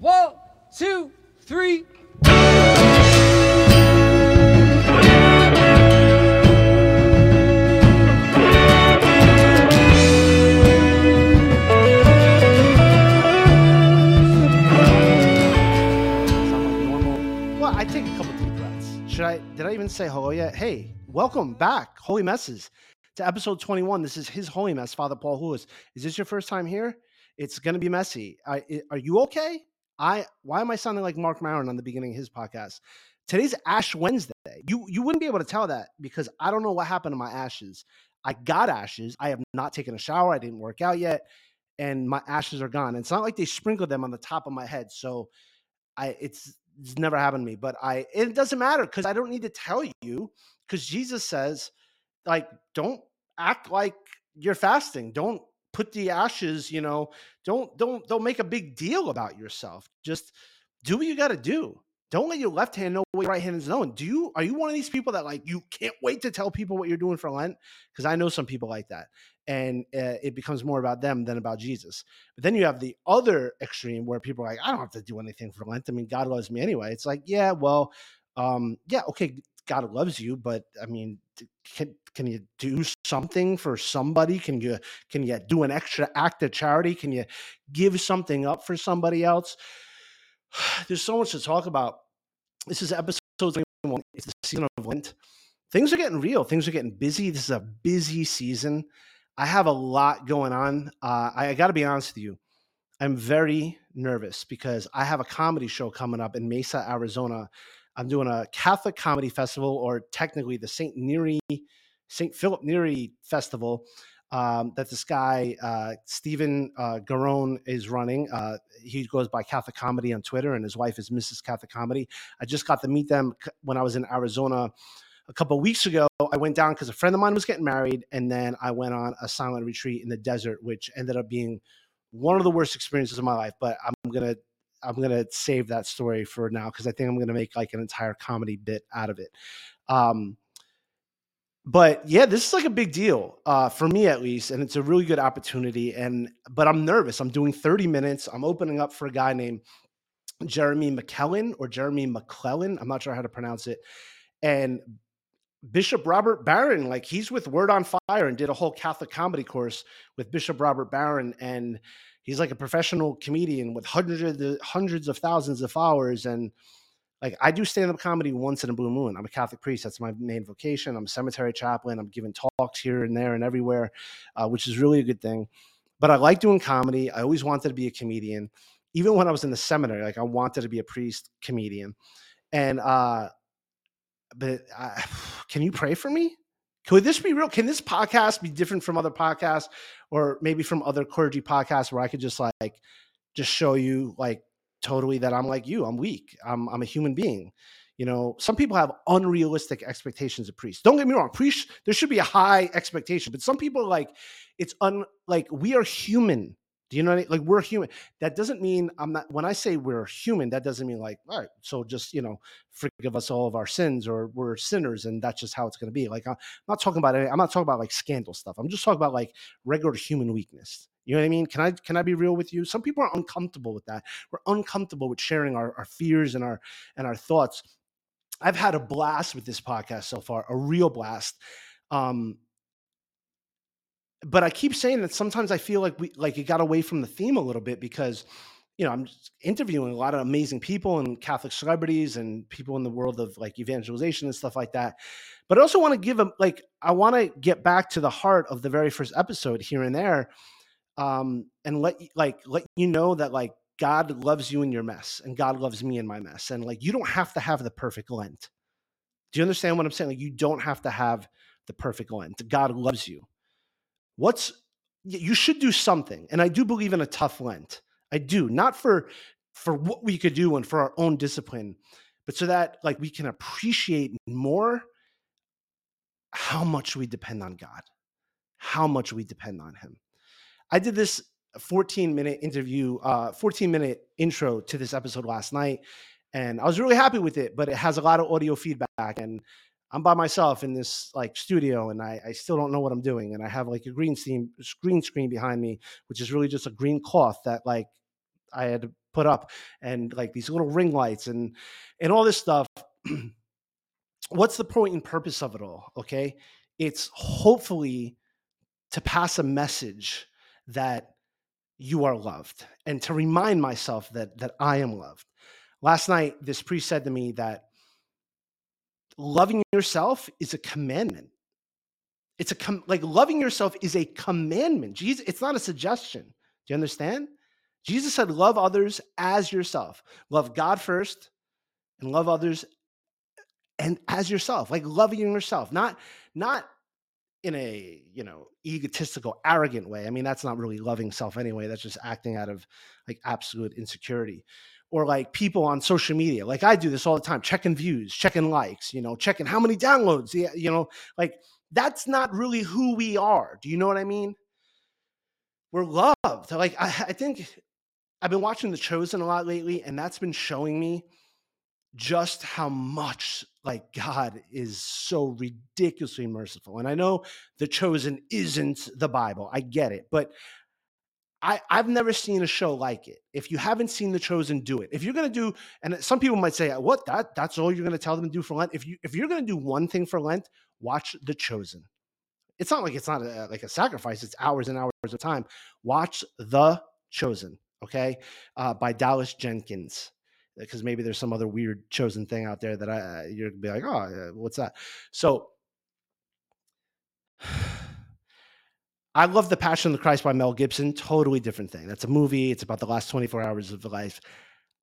One, two, three. I take a couple deep breaths. Should I? Did I even say hello yet? Hey, welcome back, Holy Messes, to episode 21. This is His Holy Mess, Father Paul Houlis. Is this your first time here? It's going to be messy. I- are you okay? I. Why am I sounding like Marc Maron on the beginning of his podcast? Today's Ash Wednesday. You you wouldn't be able to tell that because I don't know what happened to my ashes. I got ashes. I have not taken a shower. I didn't work out yet, and my ashes are gone. It's not like they sprinkled them on the top of my head. So I it's it's never happened to me, but I it doesn't matter because I don't need to tell you because Jesus says, like, don't act like you're fasting. Don't put the ashes, you know, don't don't don't make a big deal about yourself. Just do what you got to do. Don't let your left hand know what your right hand is doing. Do you are you one of these people that like you can't wait to tell people what you're doing for Lent? Because I know some people like that, and uh, it becomes more about them than about Jesus. But then you have the other extreme where people are like, I don't have to do anything for Lent. I mean, God loves me anyway. It's like, yeah, well, um, yeah, okay, God loves you, but I mean, can can you do something for somebody? Can you can you do an extra act of charity? Can you give something up for somebody else? There's so much to talk about. This is episode 21. It's the season of Lent. Things are getting real. Things are getting busy. This is a busy season. I have a lot going on. Uh, I, I got to be honest with you. I'm very nervous because I have a comedy show coming up in Mesa, Arizona. I'm doing a Catholic comedy festival, or technically the St. Neri, St. Philip Neri Festival um, that this guy, uh, Stephen uh, Garone, is running. Uh, he goes by Catholic Comedy on Twitter, and his wife is Mrs. Catholic Comedy. I just got to meet them when I was in Arizona a couple of weeks ago. I went down because a friend of mine was getting married, and then I went on a silent retreat in the desert, which ended up being one of the worst experiences of my life. But I'm gonna I'm gonna save that story for now because I think I'm gonna make like an entire comedy bit out of it. Um, but yeah, this is like a big deal uh, for me at least, and it's a really good opportunity. And but I'm nervous. I'm doing 30 minutes. I'm opening up for a guy named Jeremy McKellen or Jeremy McClellan. I'm not sure how to pronounce it. And Bishop Robert Barron, like he's with Word on Fire and did a whole Catholic comedy course with Bishop Robert Barron, and he's like a professional comedian with hundreds of hundreds of thousands of followers. And like I do stand up comedy once in a blue moon. I'm a Catholic priest. That's my main vocation. I'm a cemetery chaplain. I'm giving talks here and there and everywhere, uh, which is really a good thing. But I like doing comedy. I always wanted to be a comedian. Even when I was in the seminary, like I wanted to be a priest comedian. And uh, but I, can you pray for me? Could this be real? Can this podcast be different from other podcasts, or maybe from other clergy podcasts, where I could just like just show you like totally that I'm like you. I'm weak. I'm I'm a human being. You know, some people have unrealistic expectations of priests. Don't get me wrong, priests there should be a high expectation, but some people like it's un like we are human. Do you know what I mean? Like we're human. That doesn't mean I'm not. When I say we're human, that doesn't mean like all right. So just you know, forgive us all of our sins, or we're sinners, and that's just how it's to be. Like I'm not talking about. Any, I'm not talking about like scandal stuff. I'm just talking about like regular human weakness. You know what I mean? Can I can I be real with you? Some people are uncomfortable with that. We're uncomfortable with sharing our, our fears and our and our thoughts. I've had a blast with this podcast so far, a real blast. Um, but I keep saying that sometimes I feel like we like it got away from the theme a little bit because you know I'm interviewing a lot of amazing people and Catholic celebrities and people in the world of like evangelization and stuff like that. But I also want to give them like I want to get back to the heart of the very first episode here and there, um, and let like let you know that like God loves you in your mess and God loves me in my mess, and like you don't have to have the perfect Lent. Do you understand what I'm saying? Like you don't have to have the perfect Lent. God loves you what's you should do something and i do believe in a tough lent i do not for for what we could do and for our own discipline but so that like we can appreciate more how much we depend on god how much we depend on him i did this 14 minute interview uh 14 minute intro to this episode last night and i was really happy with it but it has a lot of audio feedback and i'm by myself in this like studio and i, I still don't know what i'm doing and i have like a green screen green screen behind me which is really just a green cloth that like i had to put up and like these little ring lights and and all this stuff. What's the point and purpose of it all okay? It's hopefully to pass a message that you are loved and to remind myself that that I am loved last night this priest said to me that loving yourself is a commandment it's a com- like loving yourself is a commandment. Jesus, it's not a suggestion. Do you understand? Jesus said, "Love others as yourself. Love God first, and love others and as yourself. Like loving yourself, not not in a you know egotistical, arrogant way. I mean, that's not really loving self anyway. That's just acting out of like absolute insecurity." Or like people on social media, like I do this all the time, checking views, checking likes, you know, checking how many downloads, yeah, you know, like that's not really who we are. Do you know what I mean? We're loved. Like I, I think I've been watching The Chosen a lot lately, and that's been showing me just how much like God is so ridiculously merciful. And I know The Chosen isn't the Bible. I get it, but I, I've never seen a show like it. If you haven't seen The Chosen, do it. If you're gonna do, and some people might say, "What? That that's all you're gonna tell them to do for Lent?" If you if you're gonna do one thing for Lent, watch The Chosen. It's not like it's not a, like a sacrifice. It's hours and hours of time. Watch The Chosen, okay, uh, by Dallas Jenkins, because maybe there's some other weird chosen thing out there that I you're gonna be like, "Oh, what's that?" So. I love The Passion of the Christ by Mel Gibson. Totally different thing. That's a movie. It's about the last 24 hours of life.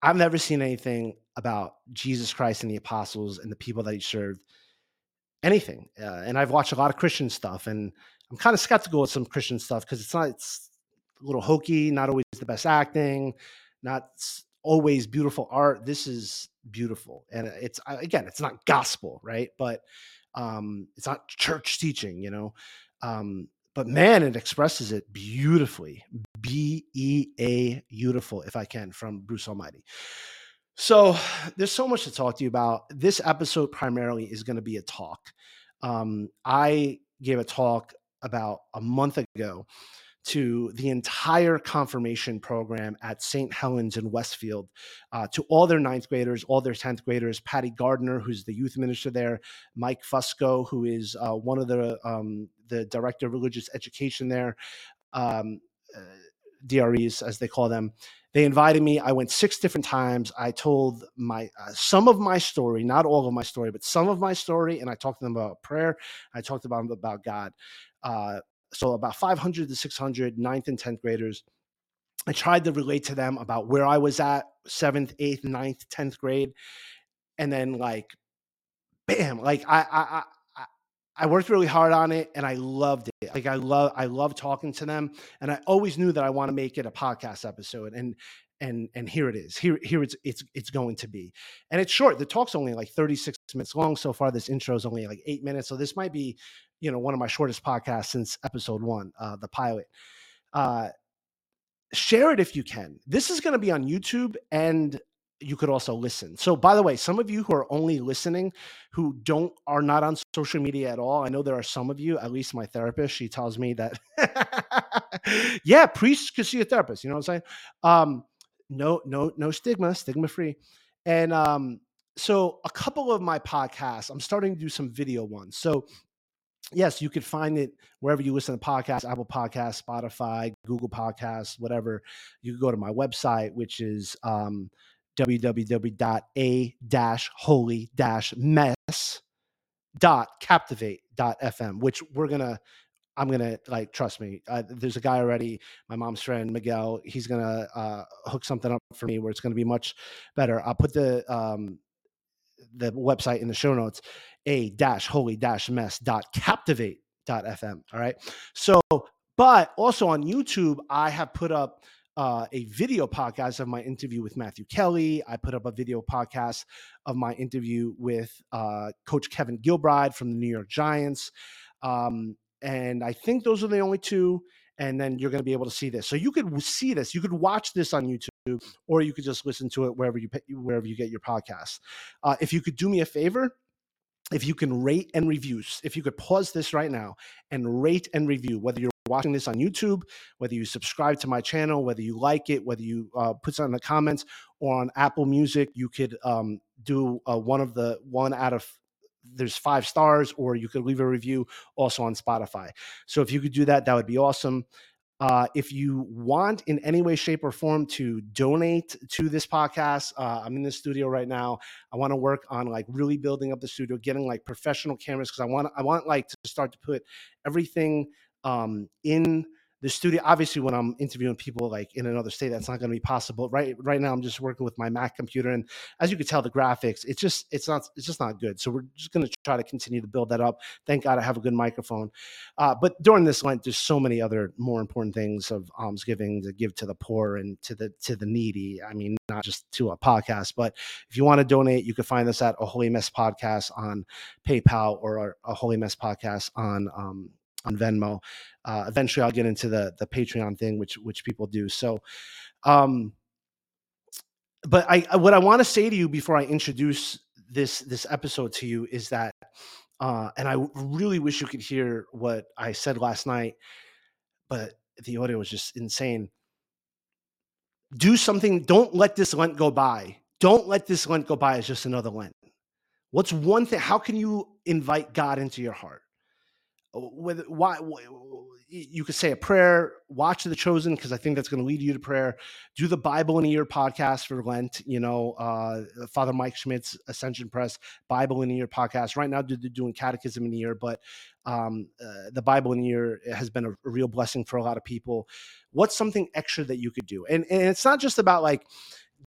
I've never seen anything about Jesus Christ and the apostles and the people that he served. Anything. Uh, and I've watched a lot of Christian stuff, and I'm kind of skeptical of some Christian stuff because it's not. It's a little hokey. Not always the best acting. Not always beautiful art. This is beautiful, and it's again, it's not gospel, right? But um, it's not church teaching, you know. Um, but man, it expresses it beautifully. B E A beautiful, if I can, from Bruce Almighty. So there's so much to talk to you about. This episode primarily is going to be a talk. Um, I gave a talk about a month ago to the entire confirmation program at St. Helen's in Westfield, uh, to all their ninth graders, all their 10th graders, Patti Gardner, who's the youth minister there, Mike Fusco, who is uh, one of the, um, the director of religious education there, um, uh, DREs, as they call them. They invited me. I went six different times. I told my uh, some of my story, not all of my story, but some of my story, and I talked to them about prayer. I talked about about God. So about 500 to 600 ninth and 10th graders. I tried to relate to them about where I was at seventh, eighth, ninth, 10th grade. And then like, bam, like I, I, I, I worked really hard on it and I loved it. Like I love, I love talking to them. And I always knew that I want to make it a podcast episode. And, and and here it is here here it's it's it's going to be and it's short the talk's only like 36 minutes long so far this intro is only like eight minutes so this might be you know one of my shortest podcasts since episode one, uh, the pilot. Uh, share it if you can. This is going to be on YouTube and you could also listen. So by the way, some of you who are only listening who don't are not on social media at all. I know there are some of you, at least my therapist, she tells me that yeah, priests could see a therapist, you know what I'm saying? Um no no no stigma, stigma free. And um so a couple of my podcasts, I'm starting to do some video ones. So yes, you could find it wherever you listen to podcasts, Apple Podcasts, Spotify, Google Podcasts, whatever. You can go to my website, which is um, www.a-holy-mess.captivate.fm, which we're going to I'm gonna like trust me. Uh, there's a guy already, my mom's friend Miguel. He's gonna uh, hook something up for me where it's gonna be much better. I'll put the um, the website in the show notes a dash holy dash mess dot captivate dot fm all right? So but also on youtube i have put up uh, a video podcast of my interview with matthew kelly. I put up a video podcast of my interview with uh, coach kevin gilbride from the new york giants. Um, and i think those are the only two and then you're going to be able to see this. So you could see this. You could watch this on youtube or you could just listen to it wherever you wherever you get your podcasts. Uh, if you could do me a favor, if you can rate and review, if you could pause this right now and rate and review, whether you're watching this on YouTube, whether you subscribe to my channel, whether you like it, whether you uh, put something in the comments, or on Apple Music, you could um, do uh, one of the one out of there's five stars, or you could leave a review also on Spotify. So if you could do that, that would be awesome. Uh, if you want in any way, shape, or form to donate to this podcast, uh, I'm in the studio right now. I want to work on like really building up the studio, getting like professional cameras because I want I want like to start to put everything um, in the studio obviously when i'm interviewing people like in another state that's not going to be possible. Right right now i'm just working with my mac computer and as you can tell the graphics it's just it's not it's just not good. So we're just going to try to continue to build that up. Thank god i have a good microphone. Uh, but during this lent there's so many other more important things of almsgiving to give to the poor and to the to the needy. I mean not just to a podcast but if you want to donate you can find us at a holy mess podcast on paypal or a holy mess podcast on um, on Venmo. Uh, eventually, I'll get into the the Patreon thing, which which people do. So, um, but I what I want to say to you before I introduce this this episode to you is that, uh, and I really wish you could hear what I said last night, but the audio was just insane. Do something. Don't let this Lent go by. Don't let this Lent go by as just another Lent. What's one thing? How can you invite God into your heart? Whether why you could say a prayer watch the chosen because i think that's going to lead you to prayer. Do the bible in a year podcast for lent you know uh, father mike schmitz ascension press bible in a year podcast. Right now they're doing catechism in a year but um, uh, the bible in a year has been a, a real blessing for a lot of people. What's something extra that you could do? And, and it's not just about like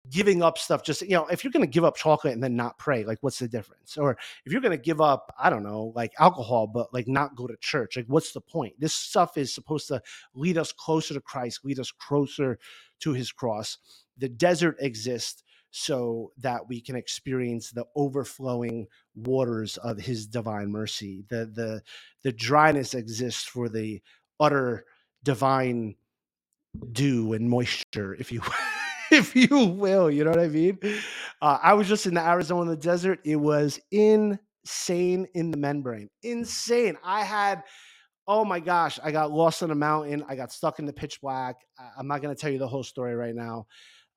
giving up stuff just you know if you're going to give up chocolate and then not pray like what's the difference? Or if you're going to give up i don't know like alcohol but like not go to church like what's the point? This stuff is supposed to lead us closer to christ lead us closer to his cross. The desert exists so that we can experience the overflowing waters of his divine mercy. The the the dryness exists for the utter divine dew and moisture if you if you will. You know what I mean? Uh, I was just in the Arizona desert. It was insane in the membrane. Insane. I had, oh my gosh, I got lost on a mountain. I got stuck in the pitch black. I, am not going to tell you the whole story right now.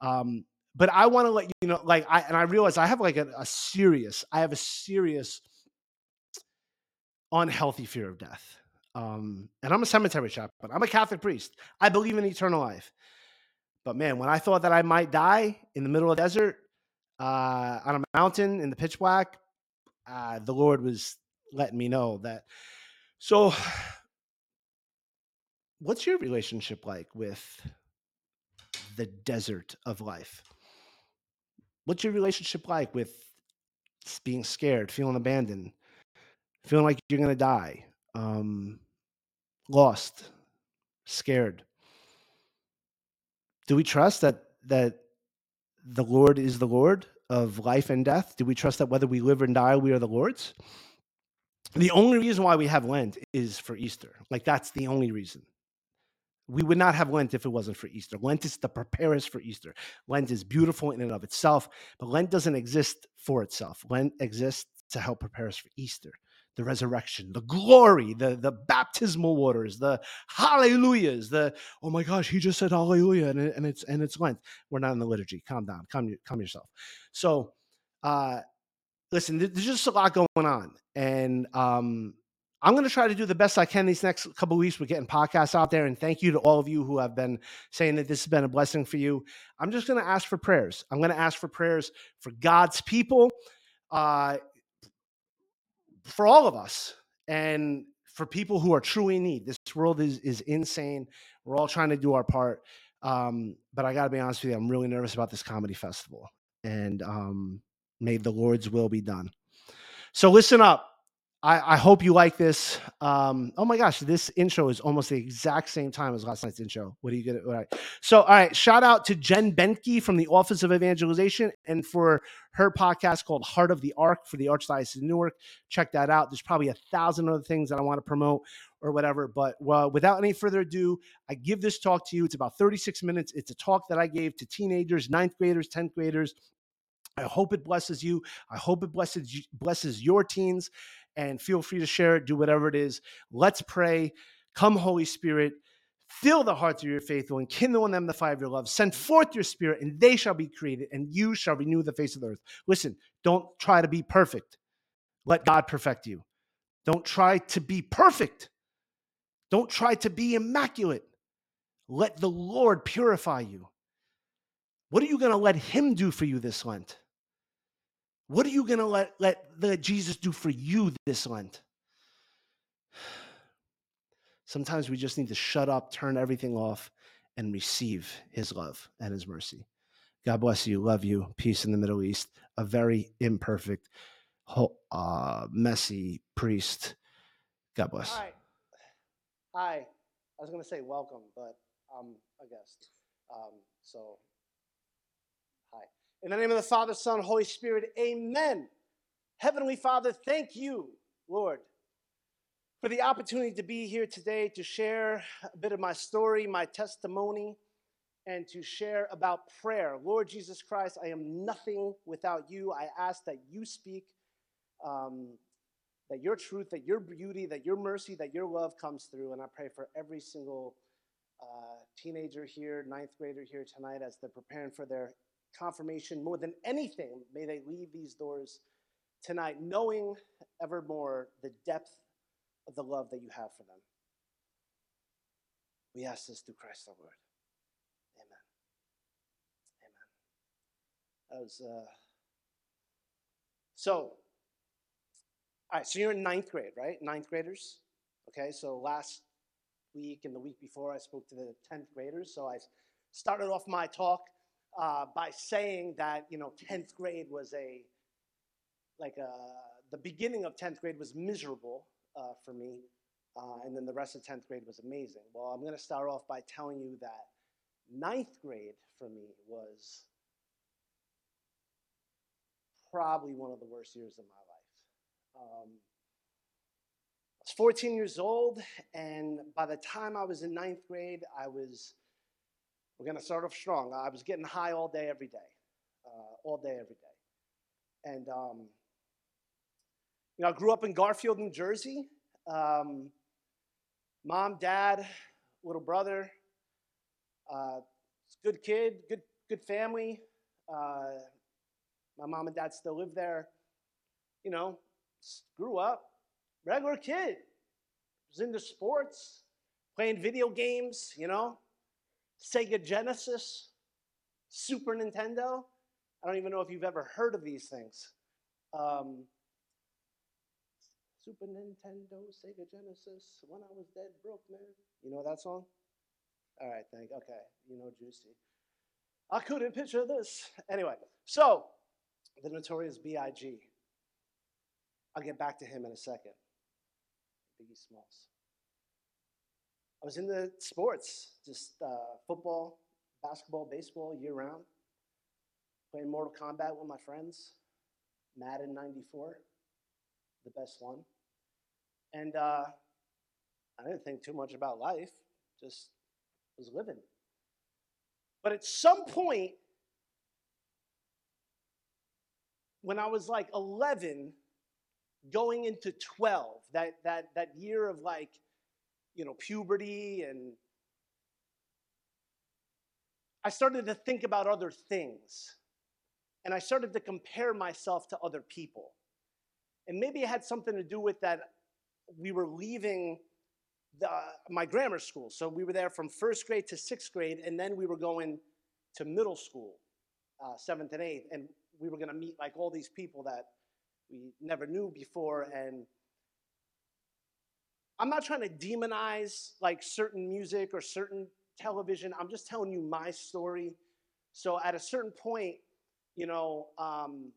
Um, but I want to let you know, like, I, and I realize I have like a, a serious, I have a serious unhealthy fear of death. Um, and I'm a cemetery chaplain. I'm a Catholic priest. I believe in eternal life. But man, when I thought that I might die in the middle of the desert uh, on a mountain in the pitch black, uh, the Lord was letting me know that. So, what's your relationship like with the desert of life? What's your relationship like with being scared, feeling abandoned, feeling like you're going to die, um, lost, scared? Do we trust that that the Lord is the Lord of life and death? Do we trust that whether we live or die, we are the Lord's? The only reason why we have Lent is for Easter. Like that's the only reason. We would not have Lent if it wasn't for Easter. Lent is to prepare us for Easter. Lent is beautiful in and of itself, but Lent doesn't exist for itself. Lent exists to help prepare us for Easter the resurrection, the glory, the the baptismal waters, the hallelujahs, the oh my gosh, he just said hallelujah and, it, and it's and it's Lent. We're not in the liturgy. Calm down, calm calm yourself. So, uh, listen, there's just a lot going on, and um, I'm going to try to do the best I can these next couple weeks. We're getting podcasts out there, and thank you to all of you who have been saying that this has been a blessing for you. I'm just going to ask for prayers. I'm going to ask for prayers for God's people. Uh, for all of us and for people who are truly in need. This world is is insane. We're all trying to do our part. Um, but I got to be honest with you, I'm really nervous about this comedy festival, and um, may the Lord's will be done. So listen up. I, I hope you like this. Um, oh my gosh, this intro is almost the exact same time as last night's intro. What are you gonna? All right. So, all right. Shout out to Jen Benke from the Office of Evangelization and for her podcast called Heart of the Ark for the Archdiocese of Newark. Check that out. There's probably a thousand other things that I want to promote or whatever. But well, without any further ado, I give this talk to you. It's about 36 minutes. It's a talk that I gave to teenagers, ninth graders, 10th graders. I hope it blesses you. I hope it blesses blesses your teens and feel free to share it, do whatever it is. Let's pray. Come, Holy Spirit, fill the hearts of your faithful and kindle in them the fire of your love. Send forth your spirit, and they shall be created, and you shall renew the face of the earth. Listen, don't try to be perfect. Let God perfect you. Don't try to be perfect. Don't try to be immaculate. Let the Lord purify you. What are you going to let Him do for you this Lent? What are you going to let, let, Jesus do for you this Lent? Sometimes we just need to shut up, turn everything off, and receive His love and His mercy. God bless you. Love you. Peace in the Middle East. A very imperfect, uh, messy priest. God bless. Hi. Hi. I was going to say welcome, but I'm a guest. Um, so. In the name of the Father, Son, Holy Spirit, amen. Heavenly Father, thank you, Lord, for the opportunity to be here today to share a bit of my story, my testimony, and to share about prayer. Lord Jesus Christ, I am nothing without you. I ask that you speak, um, that your truth, that your beauty, that your mercy, that your love comes through. And I pray for every single uh, teenager here, ninth grader here tonight, as they're preparing for their confirmation. More than anything, may they leave these doors tonight knowing evermore the depth of the love that you have for them. We ask this through Christ our Lord. Amen. Amen. That was, uh... so, all right, so you're in ninth grade, right? Ninth graders. Okay, so last week and the week before I spoke to the 10th graders. So I started off my talk uh, by saying that, you know, 10th grade was a, like a, the beginning of 10th grade was miserable uh, for me. Uh, and then the rest of 10th grade was amazing. Well, I'm going to start off by telling you that ninth grade for me was probably one of the worst years of my life. Um, I was 14 years old, and by the time I was in ninth grade, I was, we're going to start off strong. I was getting high all day, every day, uh, all day, every day. And, um, you know, I grew up in Garfield, New Jersey. Um, mom, dad, little brother. Uh, good kid, good, good family. Uh, my mom and dad still live there. You know, grew up, regular kid. Was into sports, playing video games, you know, Sega Genesis, Super Nintendo. I don't even know if you've ever heard of these things. Um, Super Nintendo, Sega Genesis, When I Was Dead Broke Man. You know that song? All right, thank Okay, you know Juicy. I couldn't picture this. Anyway, so the notorious B.I.G. I'll get back to him in a second. Biggie Smalls. I was in the sports, just uh, football, basketball, baseball, year round. Playing Mortal Kombat with my friends. Madden 94, the best one. And uh, I didn't think too much about life, just was living. But at some point, when I was like 11, going into 12, that, that, that year of like, you know, puberty, and I started to think about other things. And I started to compare myself to other people. And maybe it had something to do with that we were leaving the, my grammar school. So we were there from first grade to sixth grade, and then we were going to middle school, uh, seventh and eighth. And we were going to meet like all these people that we never knew before. And I'm not trying to demonize like certain music or certain television. I'm just telling you my story. So at a certain point, you know, um,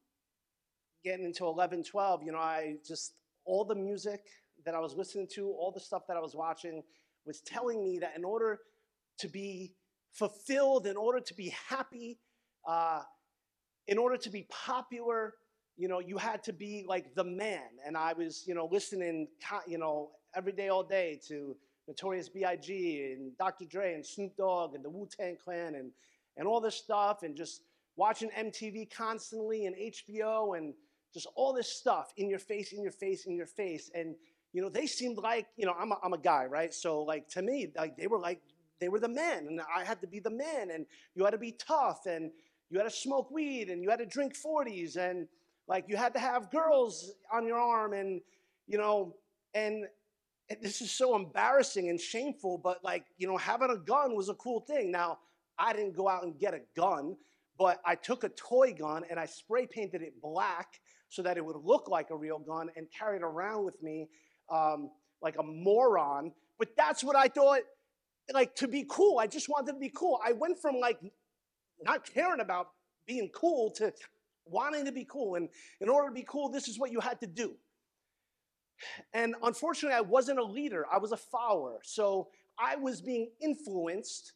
getting into 11, 12, you know, I just, all the music that I was listening to, all the stuff that I was watching was telling me that in order to be fulfilled, in order to be happy, uh, in order to be popular, you know, you had to be like the man. And I was, you know, listening, you know, every day, all day to Notorious B.I.G. and Dr. Dre and Snoop Dogg and the Wu Tang Clan and, and all this stuff and just watching MTV constantly and HBO and just all this stuff in your face, in your face, in your face. And you know, they seemed like, you know, I'm a, I'm a guy, right? So like to me, like they were like, they were the men and I had to be the man and you had to be tough and you had to smoke weed and you had to drink 40s and like you had to have girls on your arm and, you know, and this is so embarrassing and shameful, but like, you know, having a gun was a cool thing. Now, I didn't go out and get a gun, but I took a toy gun and I spray painted it black so that it would look like a real gun and carried it around with me um, like a moron. But that's what I thought, like, to be cool. I just wanted to be cool. I went from like not caring about being cool to wanting to be cool. And in order to be cool, this is what you had to do. And unfortunately, I wasn't a leader, I was a follower. So I was being influenced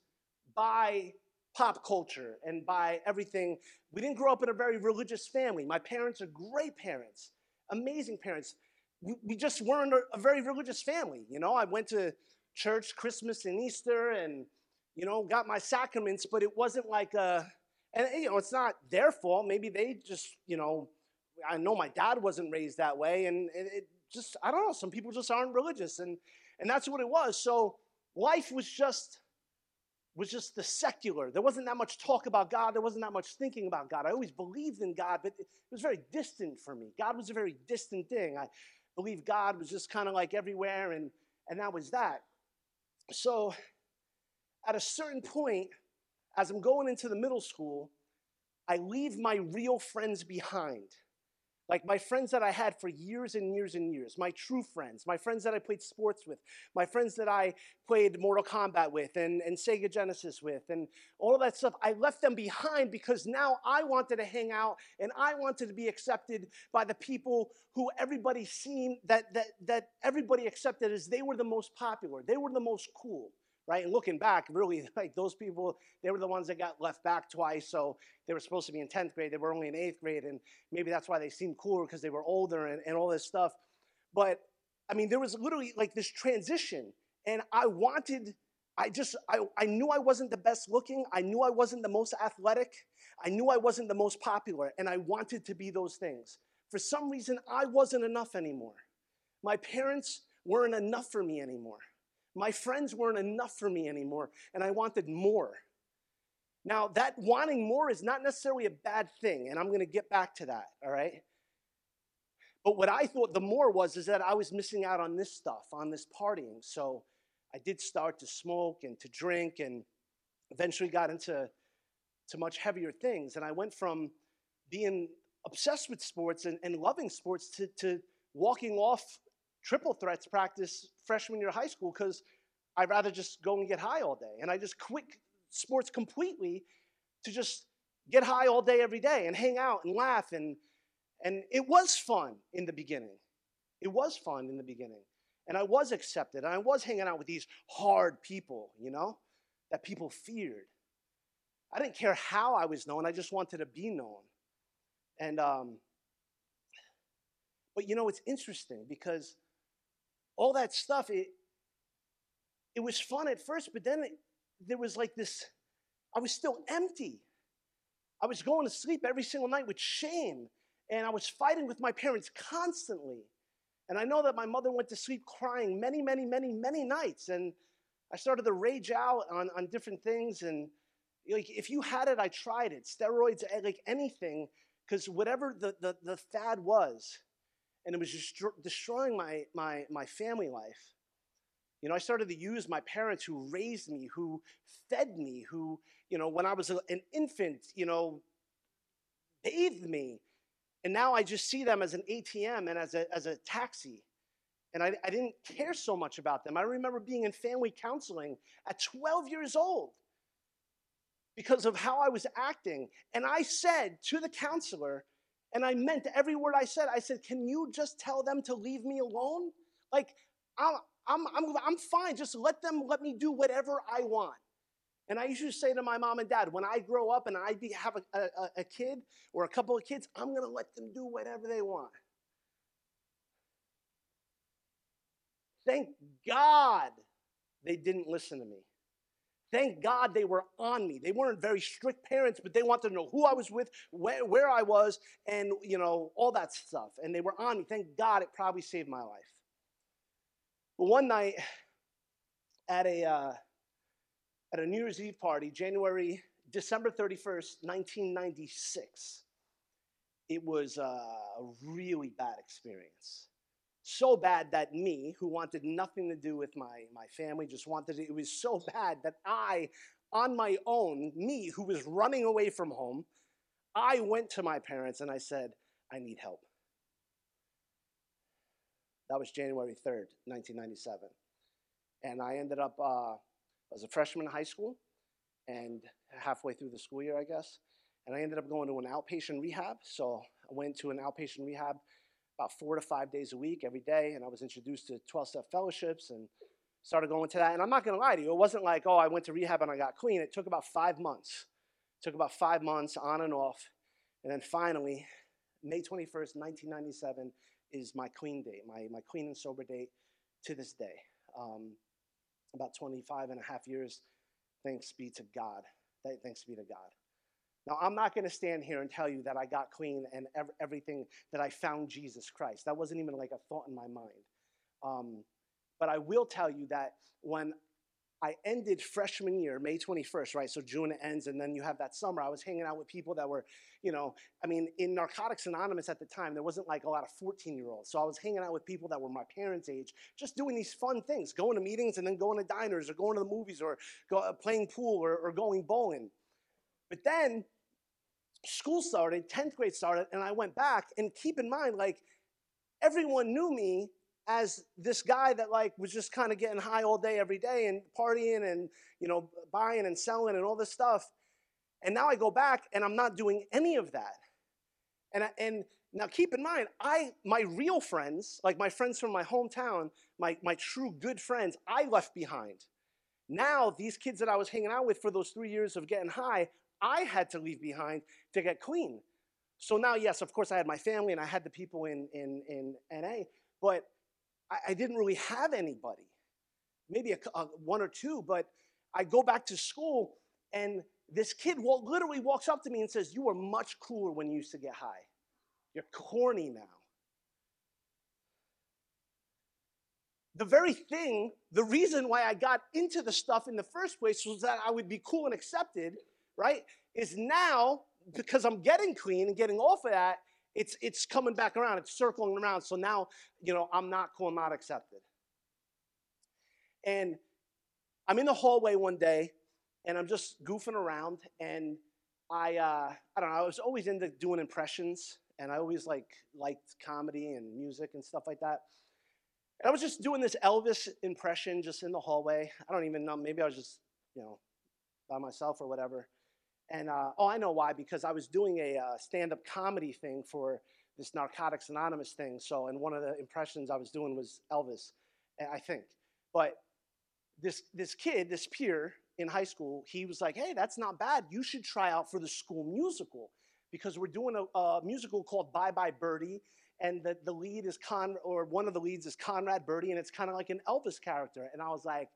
by pop culture and by everything. We didn't grow up in a very religious family. My parents are great parents, amazing parents. We, just weren't a, very religious family. You know, I went to church Christmas and Easter and, you know, got my sacraments, but it wasn't like a, and, you know, it's not their fault. Maybe they just, you know, I know my dad wasn't raised that way, and it just I don't know. Some people just aren't religious, and and that's what it was. So life was just was just the secular. There wasn't that much talk about God. There wasn't that much thinking about God. I always believed in God, but it was very distant for me. God was a very distant thing. I believe God was just kind of like everywhere, and and that was that. So at a certain point, as I'm going into the middle school, I leave my real friends behind. Like my friends that I had for years and years and years, my true friends, my friends that I played sports with, my friends that I played Mortal Kombat with and, and Sega Genesis with, and all of that stuff, I left them behind because now I wanted to hang out and I wanted to be accepted by the people who everybody seemed that, that, that everybody accepted as they were the most popular, they were the most cool right? And looking back, really, like those people, they were the ones that got left back twice. So they were supposed to be in 10th grade. They were only in eighth grade. And maybe that's why they seemed cooler because they were older and, and all this stuff. But I mean, there was literally like this transition. And I wanted, I just, I, I knew I wasn't the best looking. I knew I wasn't the most athletic. I knew I wasn't the most popular. And I wanted to be those things. For some reason, I wasn't enough anymore. My parents weren't enough for me anymore. My friends weren't enough for me anymore, and I wanted more. Now, that wanting more is not necessarily a bad thing, and I'm going to get back to that, all right? But what I thought the more was is that I was missing out on this stuff, on this partying. So I did start to smoke and to drink and eventually got into to much heavier things. And I went from being obsessed with sports and, and loving sports to, to walking off triple threats practice freshman year of high school because I'd rather just go and get high all day. And I just quit sports completely to just get high all day every day and hang out and laugh and and it was fun in the beginning. It was fun in the beginning. And I was accepted and I was hanging out with these hard people, you know, that people feared. I didn't care how I was known, I just wanted to be known. And um but you know it's interesting because all that stuff, it, it was fun at first, but then it, there was like this, I was still empty. I was going to sleep every single night with shame, and I was fighting with my parents constantly. And I know that my mother went to sleep crying many, many, many, many nights. And I started to rage out on, on different things. And like, if you had it, I tried it. Steroids, eh, like anything, because whatever the, the, the fad was, and it was just destroying my, my, my family life. You know, I started to use my parents who raised me, who fed me, who, you know, when I was an infant, you know, bathed me. And now I just see them as an ATM and as a, as a taxi. And I, I didn't care so much about them. I remember being in family counseling at 12 years old because of how I was acting. And I said to the counselor, and I meant every word I said. I said, Can you just tell them to leave me alone? Like, I'm, I'm, I'm, I'm fine. Just let them let me do whatever I want. And I used to say to my mom and dad, when I grow up and I be, have a, a, a kid or a couple of kids, I'm going to let them do whatever they want. Thank God they didn't listen to me. Thank God they were on me. They weren't very strict parents, but they wanted to know who I was with, where, where I was, and you know, all that stuff. And they were on me. Thank God it probably saved my life. But one night at a uh, at a New Year's Eve party, January December 31st, 1996, it was uh, a really bad experience. So bad that me, who wanted nothing to do with my, my family, just wanted it, it was so bad that I, on my own, me, who was running away from home, I went to my parents and I said, I need help. That was January 3rd, 1997. And I ended up, uh, I was a freshman in high school and halfway through the school year, I guess. And I ended up going to an outpatient rehab. So I went to an outpatient rehab about four to five days a week, every day. And I was introduced to 12 step fellowships and started going to that. And I'm not going to lie to you, it wasn't like, oh, I went to rehab and I got clean. It took about five months. It took about five months on and off. And then finally, May 21st, 1997, is my clean date, my, my clean and sober date to this day. Um, about 25 and a half years, thanks be to God. Thanks be to God. Now, I'm not going to stand here and tell you that I got clean and ev- everything that I found Jesus Christ. That wasn't even like a thought in my mind. Um, but I will tell you that when I ended freshman year, May 21st, right? So June ends, and then you have that summer. I was hanging out with people that were, you know, I mean, in Narcotics Anonymous at the time, there wasn't like a lot of 14 year olds. So I was hanging out with people that were my parents' age, just doing these fun things, going to meetings and then going to diners or going to the movies or go, uh, playing pool or, or going bowling. But then school started, 10th grade started, and I went back. And keep in mind, like, everyone knew me as this guy that like was just kind of getting high all day every day and partying and you know buying and selling and all this stuff and now i go back and i'm not doing any of that and I, and now keep in mind i my real friends like my friends from my hometown my my true good friends i left behind now these kids that i was hanging out with for those three years of getting high i had to leave behind to get clean so now yes of course i had my family and i had the people in in in na but I, I didn't really have anybody, maybe a, a, uh, one or two, but I go back to school and this kid walk, literally walks up to me and says, You were much cooler when you used to get high. You're corny now. The very thing, the reason why I got into the stuff in the first place was that I would be cool and accepted, right? Is now, because I'm getting clean and getting off of that, it's it's coming back around it's circling around. So now you know i'm not cool i'm not accepted. And i'm in the hallway one day and i'm just goofing around and i uh, i don't know i was always into doing impressions and i always like liked comedy and music and stuff like that. And i was just doing this elvis impression just in the hallway. I don't even know maybe i was just you know by myself or whatever and uh, oh, I know why, because I was doing a uh, stand up comedy thing for this Narcotics Anonymous thing. So, and one of the impressions I was doing was Elvis, I think. But this, this kid, this peer in high school, he was like, hey, that's not bad. You should try out for the school musical because we're doing a, a musical called Bye Bye Birdie. And the, the lead is Con, or one of the leads is Conrad Birdie, and it's kind of like an Elvis character. And I was like,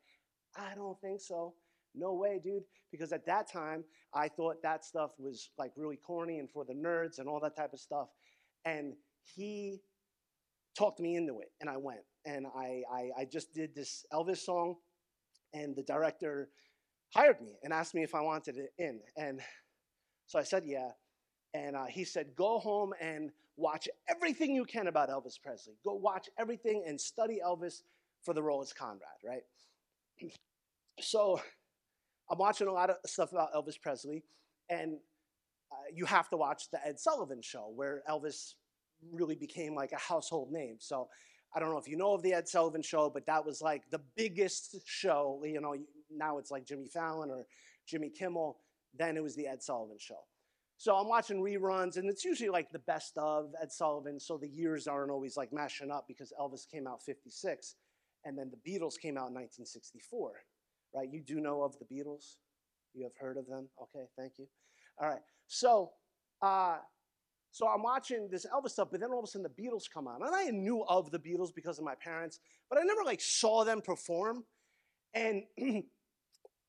I don't think so. No way, dude. Because at that time, I thought that stuff was like really corny and for the nerds and all that type of stuff. And he talked me into it, and I went. And I, I, I just did this Elvis song, and the director hired me and asked me if I wanted it in. And so I said, yeah. And uh, he said, go home and watch everything you can about Elvis Presley. Go watch everything and study Elvis for the role as Conrad, right? So I'm watching a lot of stuff about Elvis Presley, and uh, you have to watch the Ed Sullivan show where Elvis really became like a household name. So I don't know if you know of the Ed Sullivan show, but that was like the biggest show. You know, now it's like Jimmy Fallon or Jimmy Kimmel. Then it was the Ed Sullivan show. So I'm watching reruns, and it's usually like the best of Ed Sullivan. So the years aren't always like mashing up because Elvis came out 56, and then the Beatles came out in 1964 right? You do know of the Beatles. You have heard of them. Okay, thank you. All right. So, uh, so I'm watching this Elvis stuff, but then all of a sudden the Beatles come on, and I knew of the Beatles because of my parents, but I never like saw them perform. And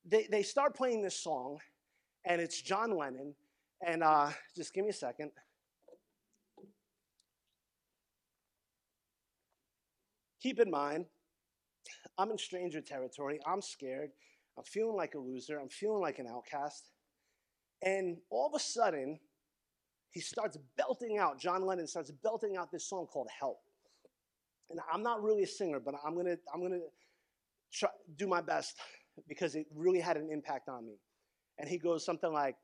they they start playing this song, and it's John Lennon. And uh, just give me a second. Keep in mind, I'm in stranger territory. I'm scared. I'm feeling like a loser. I'm feeling like an outcast. And all of a sudden, he starts belting out, John Lennon starts belting out this song called Help. And I'm not really a singer, but I'm gonna, I'm gonna try, do my best because it really had an impact on me. And he goes something like,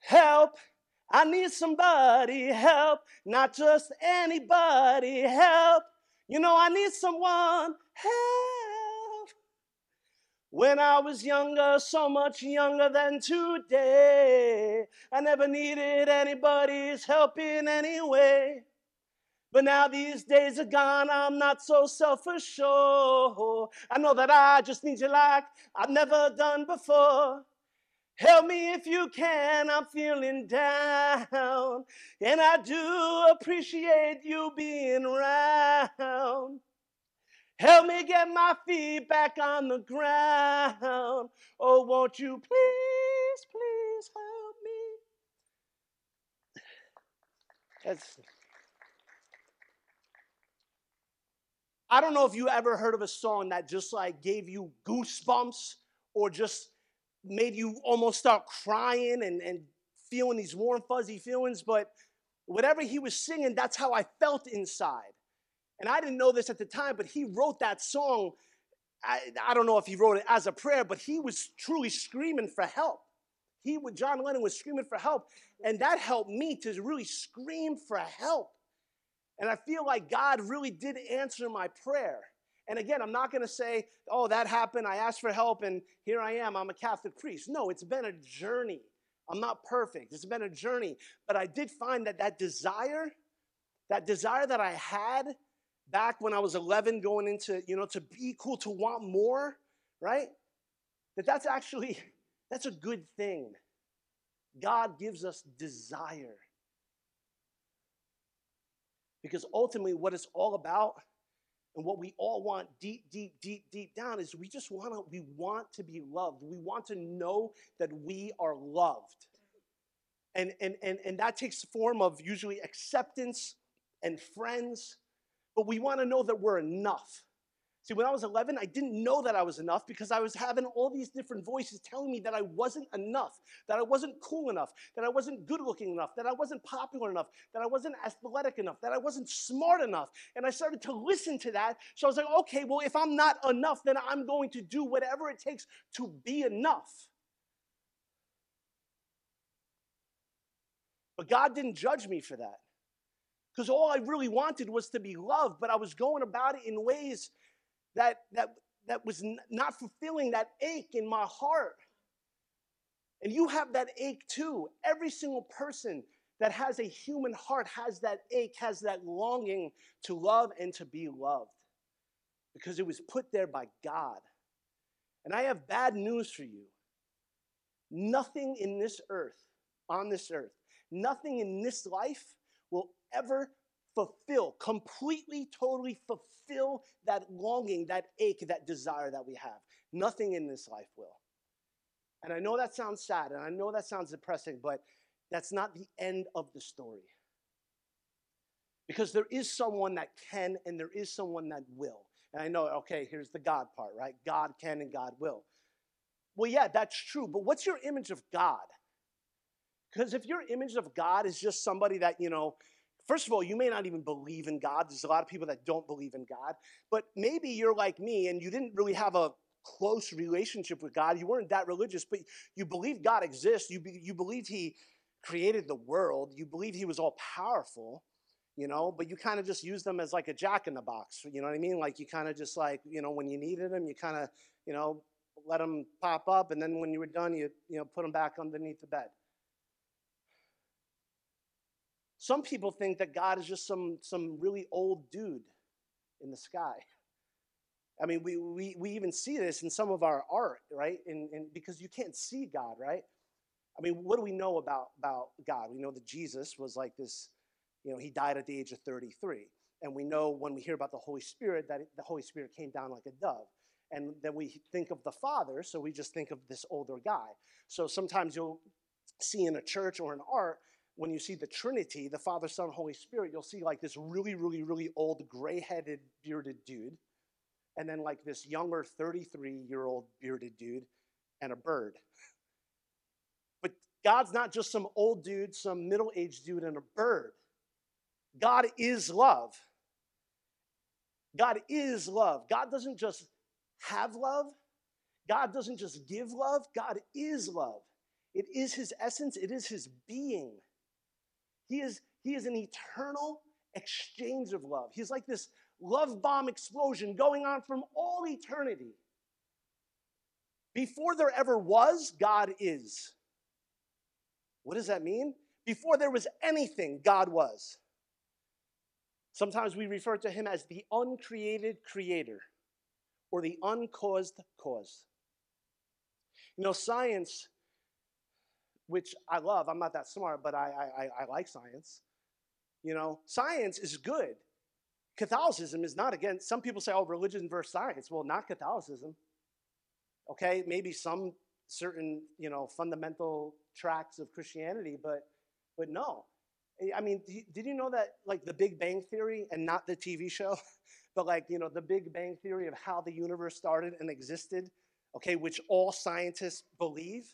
Help, I need somebody, help, not just anybody, help. You know, I need someone, help. When I was younger, so much younger than today, I never needed anybody's help in any way. But now these days are gone, I'm not so self assured. I know that I just need you like I've never done before. Help me if you can, I'm feeling down. And I do appreciate you being around. Help me get my feet back on the ground. Oh, won't you please, please help me? That's. I don't know if you ever heard of a song that just like gave you goosebumps or just made you almost start crying and, and feeling these warm, fuzzy feelings, but whatever he was singing, that's how I felt inside. And I didn't know this at the time, but he wrote that song. I, I don't know if he wrote it as a prayer, but he was truly screaming for help. He, John Lennon was screaming for help, and that helped me to really scream for help. And I feel like God really did answer my prayer. And again, I'm not going to say, oh, that happened. I asked for help and here I am. I'm a Catholic priest. No, it's been a journey. I'm not perfect. It's been a journey. But I did find that that desire, that desire that I had back when I was 11 going into, you know, to be cool, to want more, right? That that's actually, that's a good thing. God gives us desire. Because ultimately, what it's all about and what we all want deep, deep, deep, deep down is we just want to, we want to be loved. We want to know that we are loved. And, and, and, and that takes the form of usually acceptance and friends, but we want to know that we're enough. See, when I was 11, I didn't know that I was enough because I was having all these different voices telling me that I wasn't enough, that I wasn't cool enough, that I wasn't good looking enough, that I wasn't popular enough, that I wasn't athletic enough, that I wasn't smart enough. And I started to listen to that. So I was like, okay, well, if I'm not enough, then I'm going to do whatever it takes to be enough. But God didn't judge me for that. Because all I really wanted was to be loved, but I was going about it in ways that, that, that was n- not fulfilling that ache in my heart. And you have that ache too. Every single person that has a human heart has that ache, has that longing to love and to be loved because it was put there by God. And I have bad news for you. Nothing in this earth, on this earth, nothing in this life will ever fulfill, completely, totally fulfill that longing, that ache, that desire that we have. Nothing in this life will. And I know that sounds sad and I know that sounds depressing, but that's not the end of the story. Because there is someone that can and there is someone that will. And I know, okay, here's the God part, right? God can and God will. Well, yeah, that's true, but what's your image of God? Because if your image of God is just somebody that, you know, First of all, you may not even believe in God. There's a lot of people that don't believe in God. But maybe you're like me and you didn't really have a close relationship with God. You weren't that religious, but you believe God exists. You, be, you believed He created the world. You believe He was all powerful, you know, but you kind of just use them as like a jack in the box. You know what I mean? Like you kind of just like, you know, when you needed them, you kind of, you know, let them pop up. And then when you were done, you, you know, put them back underneath the bed. Some people think that God is just some, some really old dude in the sky. I mean, we, we, we even see this in some of our art, right? In, in, because you can't see God, right? I mean, what do we know about, about God? We know that Jesus was like this, you know, he died at the age of 33. And we know when we hear about the Holy Spirit that the Holy Spirit came down like a dove. And then we think of the Father, so we just think of this older guy. So sometimes you'll see in a church or in art when you see the Trinity, the Father, Son, Holy Spirit, you'll see like this really, really, really old, gray headed, bearded dude. and then like this younger 33 year old bearded dude and a bird. But God's not just some old dude, some middle aged dude and a bird. God is love. God is love. God doesn't just have love, God doesn't just give love, God is love. It is his essence, it is his being. He is, he is an eternal exchange of love. He's like this love bomb explosion going on from all eternity. Before there ever was, God is. What does that mean? Before there was anything, God was. Sometimes we refer to him as the uncreated creator or the uncaused cause. You know, science, which I love, I'm not that smart, but I, I, I like science. You know, science is good. Catholicism is not against, some people say, oh, religion versus science. Well, not Catholicism. Okay, maybe some certain, you know, fundamental tracks of Christianity, but but no. I mean, did you know that, like, the Big Bang Theory, and not the TV show, but like, you know, the Big Bang Theory of how the universe started and existed, okay, which all scientists believe?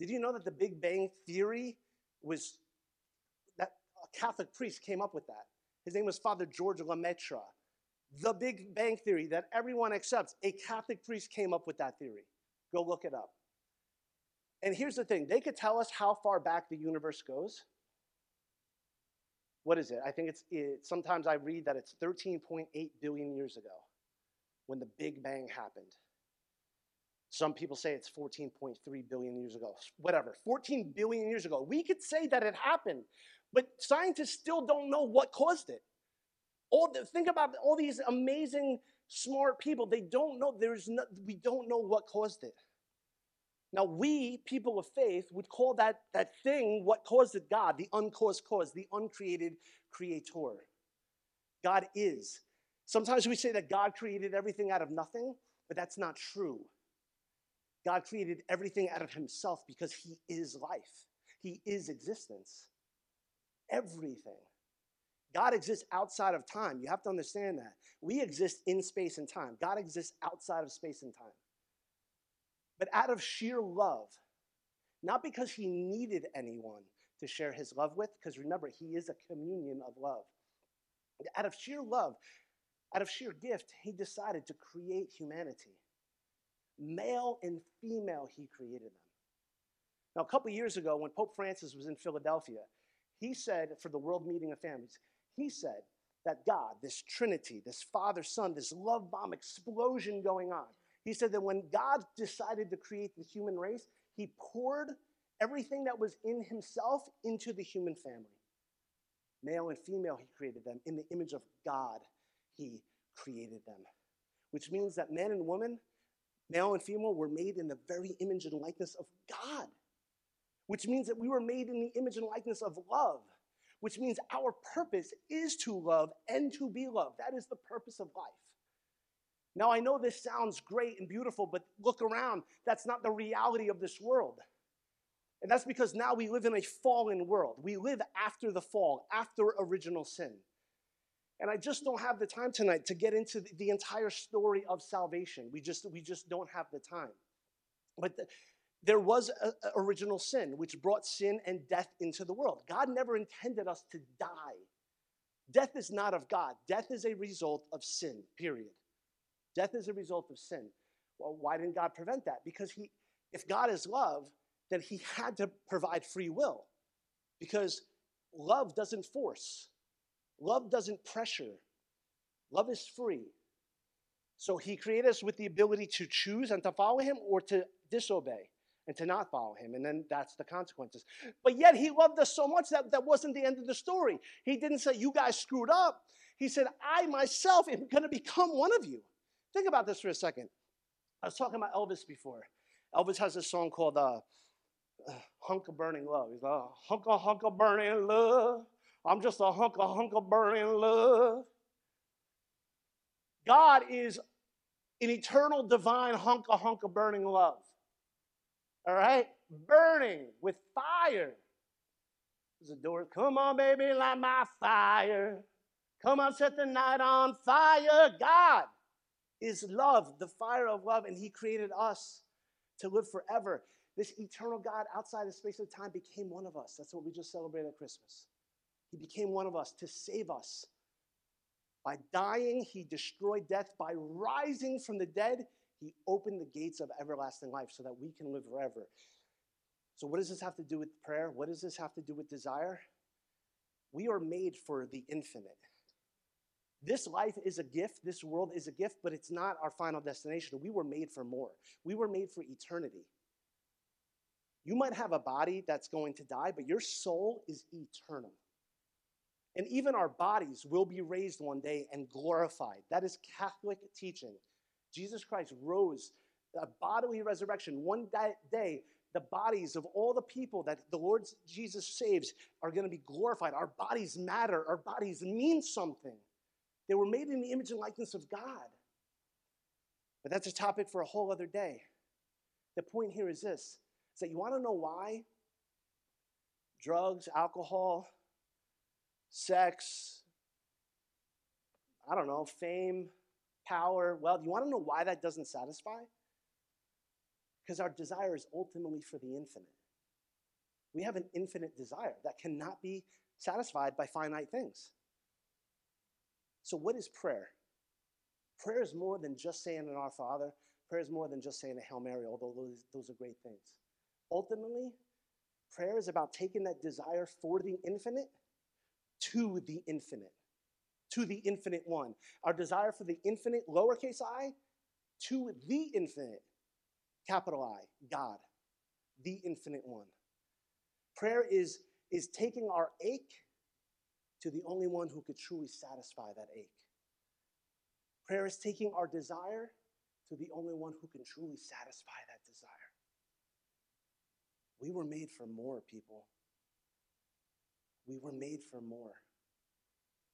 Did you know that the Big Bang Theory was that a Catholic priest came up with that? His name was Father George Lemaitre. The Big Bang Theory that everyone accepts, a Catholic priest came up with that theory. Go look it up. And here's the thing they could tell us how far back the universe goes what is it? I think it's, it, sometimes I read that it's 13.8 billion years ago when the Big Bang happened. Some people say it's 14.3 billion years ago. Whatever, 14 billion years ago. We could say that it happened, but scientists still don't know what caused it. All the, think about all these amazing, smart people. They don't know. There's no, we don't know what caused it. Now, we, people of faith, would call that, that thing what caused it God, the uncaused cause, the uncreated creator. God is. Sometimes we say that God created everything out of nothing, but that's not true. God created everything out of himself because he is life, he is existence. Everything. God exists outside of time. You have to understand that. We exist in space and time. God exists outside of space and time but out of sheer love. Not because he needed anyone to share his love with, because remember, he is a communion of love. Out of sheer love, out of sheer gift, he decided to create humanity. Male and female, he created them. Now, a couple years ago, when Pope Francis was in Philadelphia, he said, for the World Meeting of Families, he said that God, this Trinity, this Father, Son, this love bomb explosion going on, he said that when God decided to create the human race, he poured everything that was in himself into the human family. Male and female, he created them. In the image of God, he created them. Which means that man and woman, male and female, were made in the very image and likeness of God. Which means that we were made in the image and likeness of love. Which means our purpose is to love and to be loved. That is the purpose of life. Now, I know this sounds great and beautiful, but look around. That's not the reality of this world. And that's because now we live in a fallen world. We live after the fall, after original sin. And I just don't have the time tonight to get into the, entire story of salvation. We just, we just don't have the time. But the, there was a, a original sin, which brought sin and death into the world. God never intended us to die. Death is not of God, death is a result of sin, period. Death is a result of sin. Well, why didn't God prevent that? Because he, if God is love, then he had to provide free will. Because love doesn't force, love doesn't pressure, love is free. So he created us with the ability to choose and to follow him or to disobey and to not follow him. And then that's the consequences. But yet he loved us so much that that wasn't the end of the story. He didn't say, You guys screwed up. He said, I myself am going to become one of you. Think about this for a second. I was talking about Elvis before. Elvis has a song called uh, uh, Hunk of Burning Love. He's like, hunk of hunk of burning love. I'm just a hunk of hunk of burning love. God is an eternal divine hunk of hunk of burning love. All right? Burning with fire. There's a door. Come on, baby, light my fire. Come on, set the night on fire. God is love, the fire of love, and He created us to live forever. This eternal God outside of space and time became one of us. That's what we just celebrated at Christmas. He became one of us to save us. By dying, He destroyed death. By rising from the dead, He opened the gates of everlasting life so that we can live forever. So, what does this have to do with prayer? What does this have to do with desire? We are made for the infinite. This life is a gift, this world is a gift, but it's not our final destination. We were made for more. We were made for eternity. You might have a body that's going to die, but your soul is eternal. And even our bodies will be raised one day and glorified. That is Catholic teaching. Jesus Christ rose a bodily resurrection. One day, the bodies of all the people that the Lord Jesus saves are going to be glorified. Our bodies matter, our bodies mean something. They were made in the image and likeness of God. But that's a topic for a whole other day. The point here is this is that you want to know why drugs, alcohol, sex, I don't know, fame, power, wealth, you want to know why that doesn't satisfy? Because our desire is ultimately for the infinite. We have an infinite desire that cannot be satisfied by finite things. So, what is prayer? Prayer is more than just saying an Our Father. Prayer is more than just saying a Hail Mary, although those, those are great things. Ultimately, prayer is about taking that desire for the infinite to the infinite, to the infinite one. Our desire for the infinite, lowercase i, to the infinite, capital I, God, the infinite one. Prayer is, is taking our ache to the only one who could truly satisfy that ache. Prayer is taking our desire to the only one who can truly satisfy that desire. We were made for more, people. We were made for more.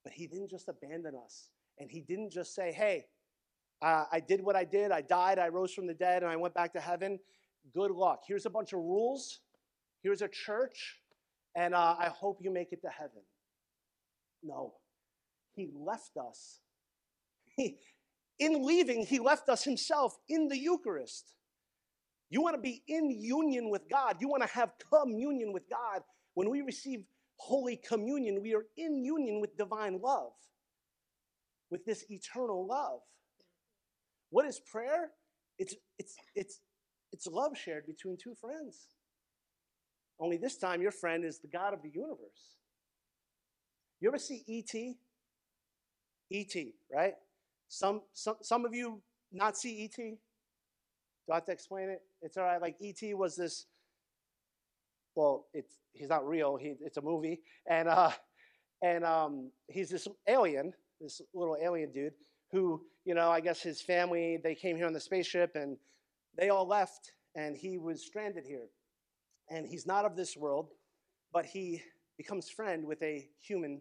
But He didn't just abandon us, and He didn't just say, hey, uh, I did what I did, I died, I rose from the dead, and I went back to heaven. Good luck. Here's a bunch of rules, here's a church, and uh, I hope you make it to heaven. No, he left us. In leaving, he left us himself in the Eucharist. You want to be in union with God. You want to have communion with God. When we receive Holy Communion, we are in union with divine love, with this eternal love. What is prayer? It's, it's, it's, it's love shared between two friends. Only this time, your friend is the God of the universe. You ever see E.T.? E.T., right? Some, some, some of you not see E.T.? Do I have to explain it? It's all right. Like E.T. was this, well, it's, he's not real. He, it's a movie. And, uh, and um, he's this alien, this little alien dude who, you know, I guess his family, they came here on the spaceship and they all left and he was stranded here. And he's not of this world, but he becomes friend with a human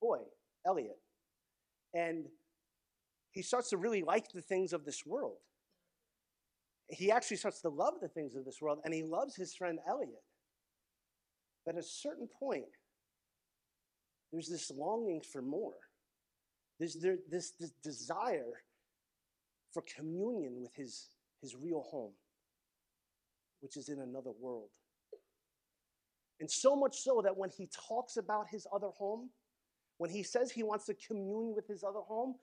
boy, Elliott. And he starts to really like the things of this world. He actually starts to love the things of this world, and he loves his friend Elliott. But at a certain point, there's this longing for more. There's there, this, this desire for communion with his, his real home, which is in another world. And so much so that when he talks about his other home, when he says he wants to commune with his other home,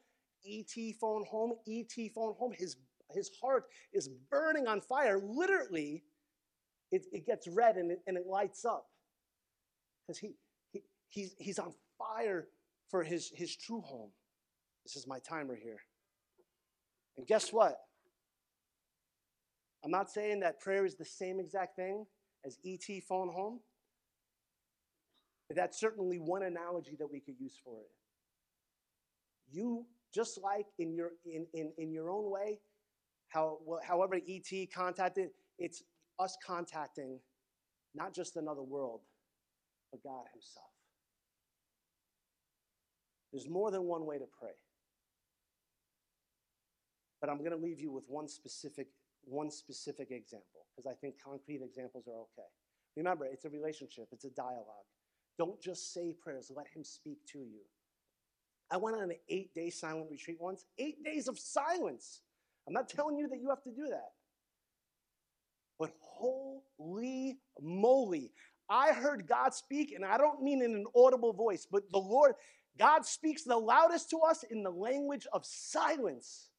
ET phone home, ET phone home, his, his heart is burning on fire. Literally, it, it gets red and it, and it lights up. Because he, he, he's, he's on fire for his, his true home. This is my timer here. And guess what? I'm not saying that prayer is the same exact thing as ET phone home. But that's certainly one analogy that we could use for it. You, just like in your, in, in, in your own way, how, however ET contacted, it's us contacting not just another world, but God Himself. There's more than one way to pray. But I'm going to leave you with one specific, one specific example, because I think concrete examples are okay. Remember, it's a relationship, it's a dialogue. Don't just say prayers, let Him speak to you. I went on an eight day silent retreat once, eight days of silence. I'm not telling you that you have to do that. But holy moly, I heard God speak, and I don't mean in an audible voice, but the Lord, God speaks the loudest to us in the language of silence.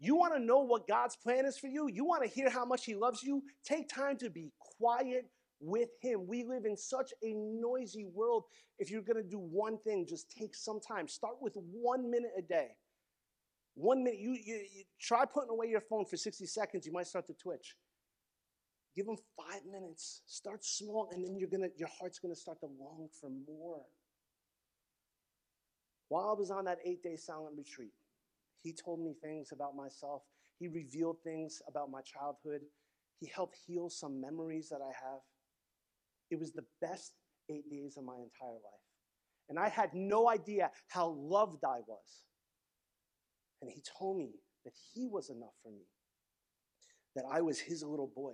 You want to know what God's plan is for you? You want to hear how much He loves you? Take time to be quiet with Him. We live in such a noisy world. If you're going to do one thing, just take some time. Start with one minute a day. One minute. You, you, you try putting away your phone for 60 seconds, you might start to twitch. Give them five minutes. Start small, and then you're gonna, your heart's gonna start to long for more. While I was on that eight-day silent retreat, he told me things about myself. He revealed things about my childhood. He helped heal some memories that I have. It was the best eight days of my entire life. And I had no idea how loved I was. And he told me that he was enough for me, that I was his little boy,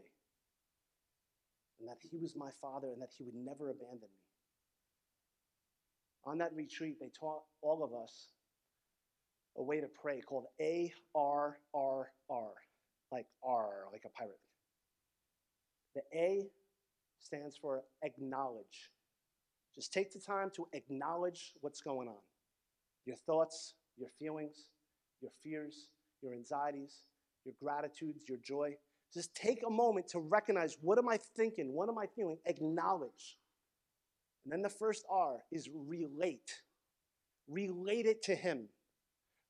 and that he was my father, and that he would never abandon me. On that retreat, they taught all of us a way to pray called A R R R, like R, like a pirate. The A stands for acknowledge. Just take the time to acknowledge what's going on your thoughts, your feelings, your fears, your anxieties, your gratitudes, your joy. Just take a moment to recognize what am I thinking? What am I feeling? Acknowledge. And then the first R is relate. Relate it to Him.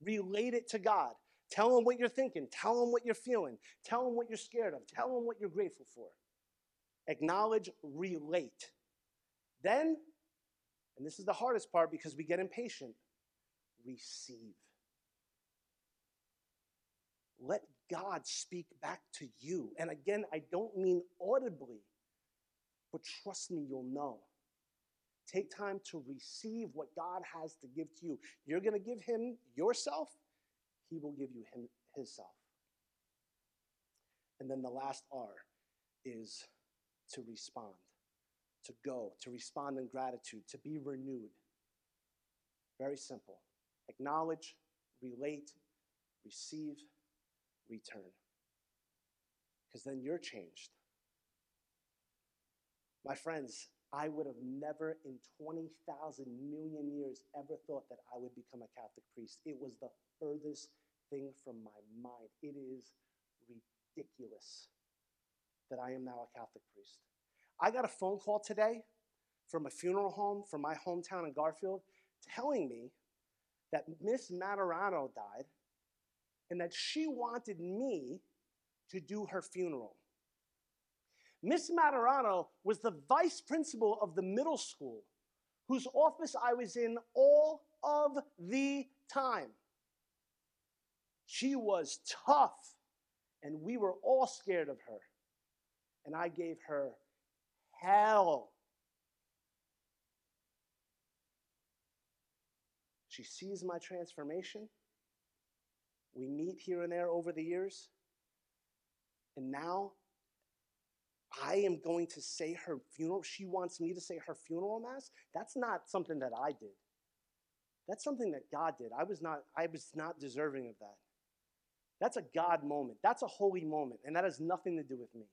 Relate it to God. Tell Him what you're thinking. Tell Him what you're feeling. Tell Him what you're scared of. Tell Him what you're grateful for. Acknowledge, relate. Then, and this is the hardest part because we get impatient, receive. Let God speak back to you. And again, I don't mean audibly, but trust me, you'll know. Take time to receive what God has to give to you. You're going to give him yourself, he will give you him his self. And then the last R is to respond, to go, to respond in gratitude, to be renewed. Very simple. Acknowledge, relate, receive, return. Because then you're changed. My friends, I would have never in 20,000 million years ever thought that I would become a Catholic priest. It was the furthest thing from my mind. It is ridiculous that I am now a Catholic priest. I got a phone call today from a funeral home from my hometown in Garfield telling me that Miss Maturano died and that she wanted me to do her funeral. Miss Maturano was the vice principal of the middle school, whose office I was in all of the time. She was tough, and we were all scared of her. And I gave her hell. She sees my transformation. We meet here and there over the years. And now I am going to say her funeral. She wants me to say her funeral mass. That's not something that I did. That's something that God did. I was not, I was not deserving of that. That's a God moment. That's a holy moment. And that has nothing to do with me.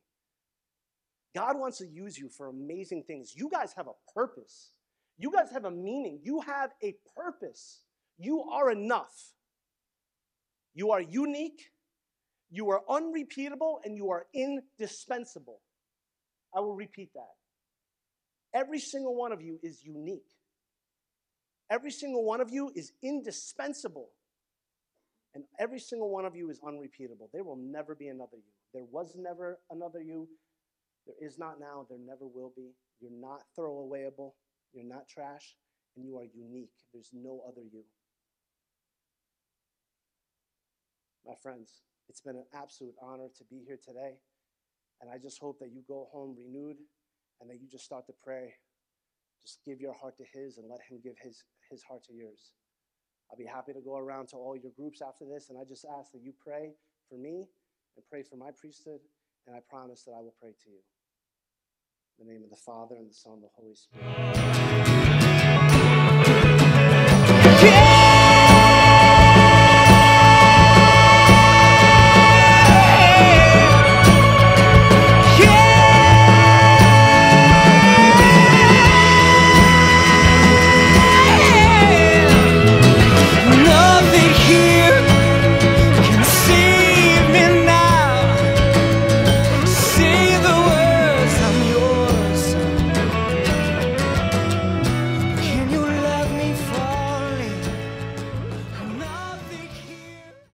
God wants to use you for amazing things. You guys have a purpose. You guys have a meaning. You have a purpose. You are enough. You are unique. You are unrepeatable and you are indispensable. I will repeat that. Every single one of you is unique. Every single one of you is indispensable. And every single one of you is unrepeatable. There will never be another you. There was never another you. There is not now. There never will be. You're not throwawayable. You're not trash. And you are unique. There's no other you. My friends, it's been an absolute honor to be here today. And I just hope that you go home renewed and that you just start to pray. Just give your heart to His and let Him give His, his heart to yours. I'll be happy to go around to all your groups after this, and I just ask that you pray for me and pray for my priesthood, and I promise that I will pray to you. In the name of the Father, and the Son, and the Holy Spirit.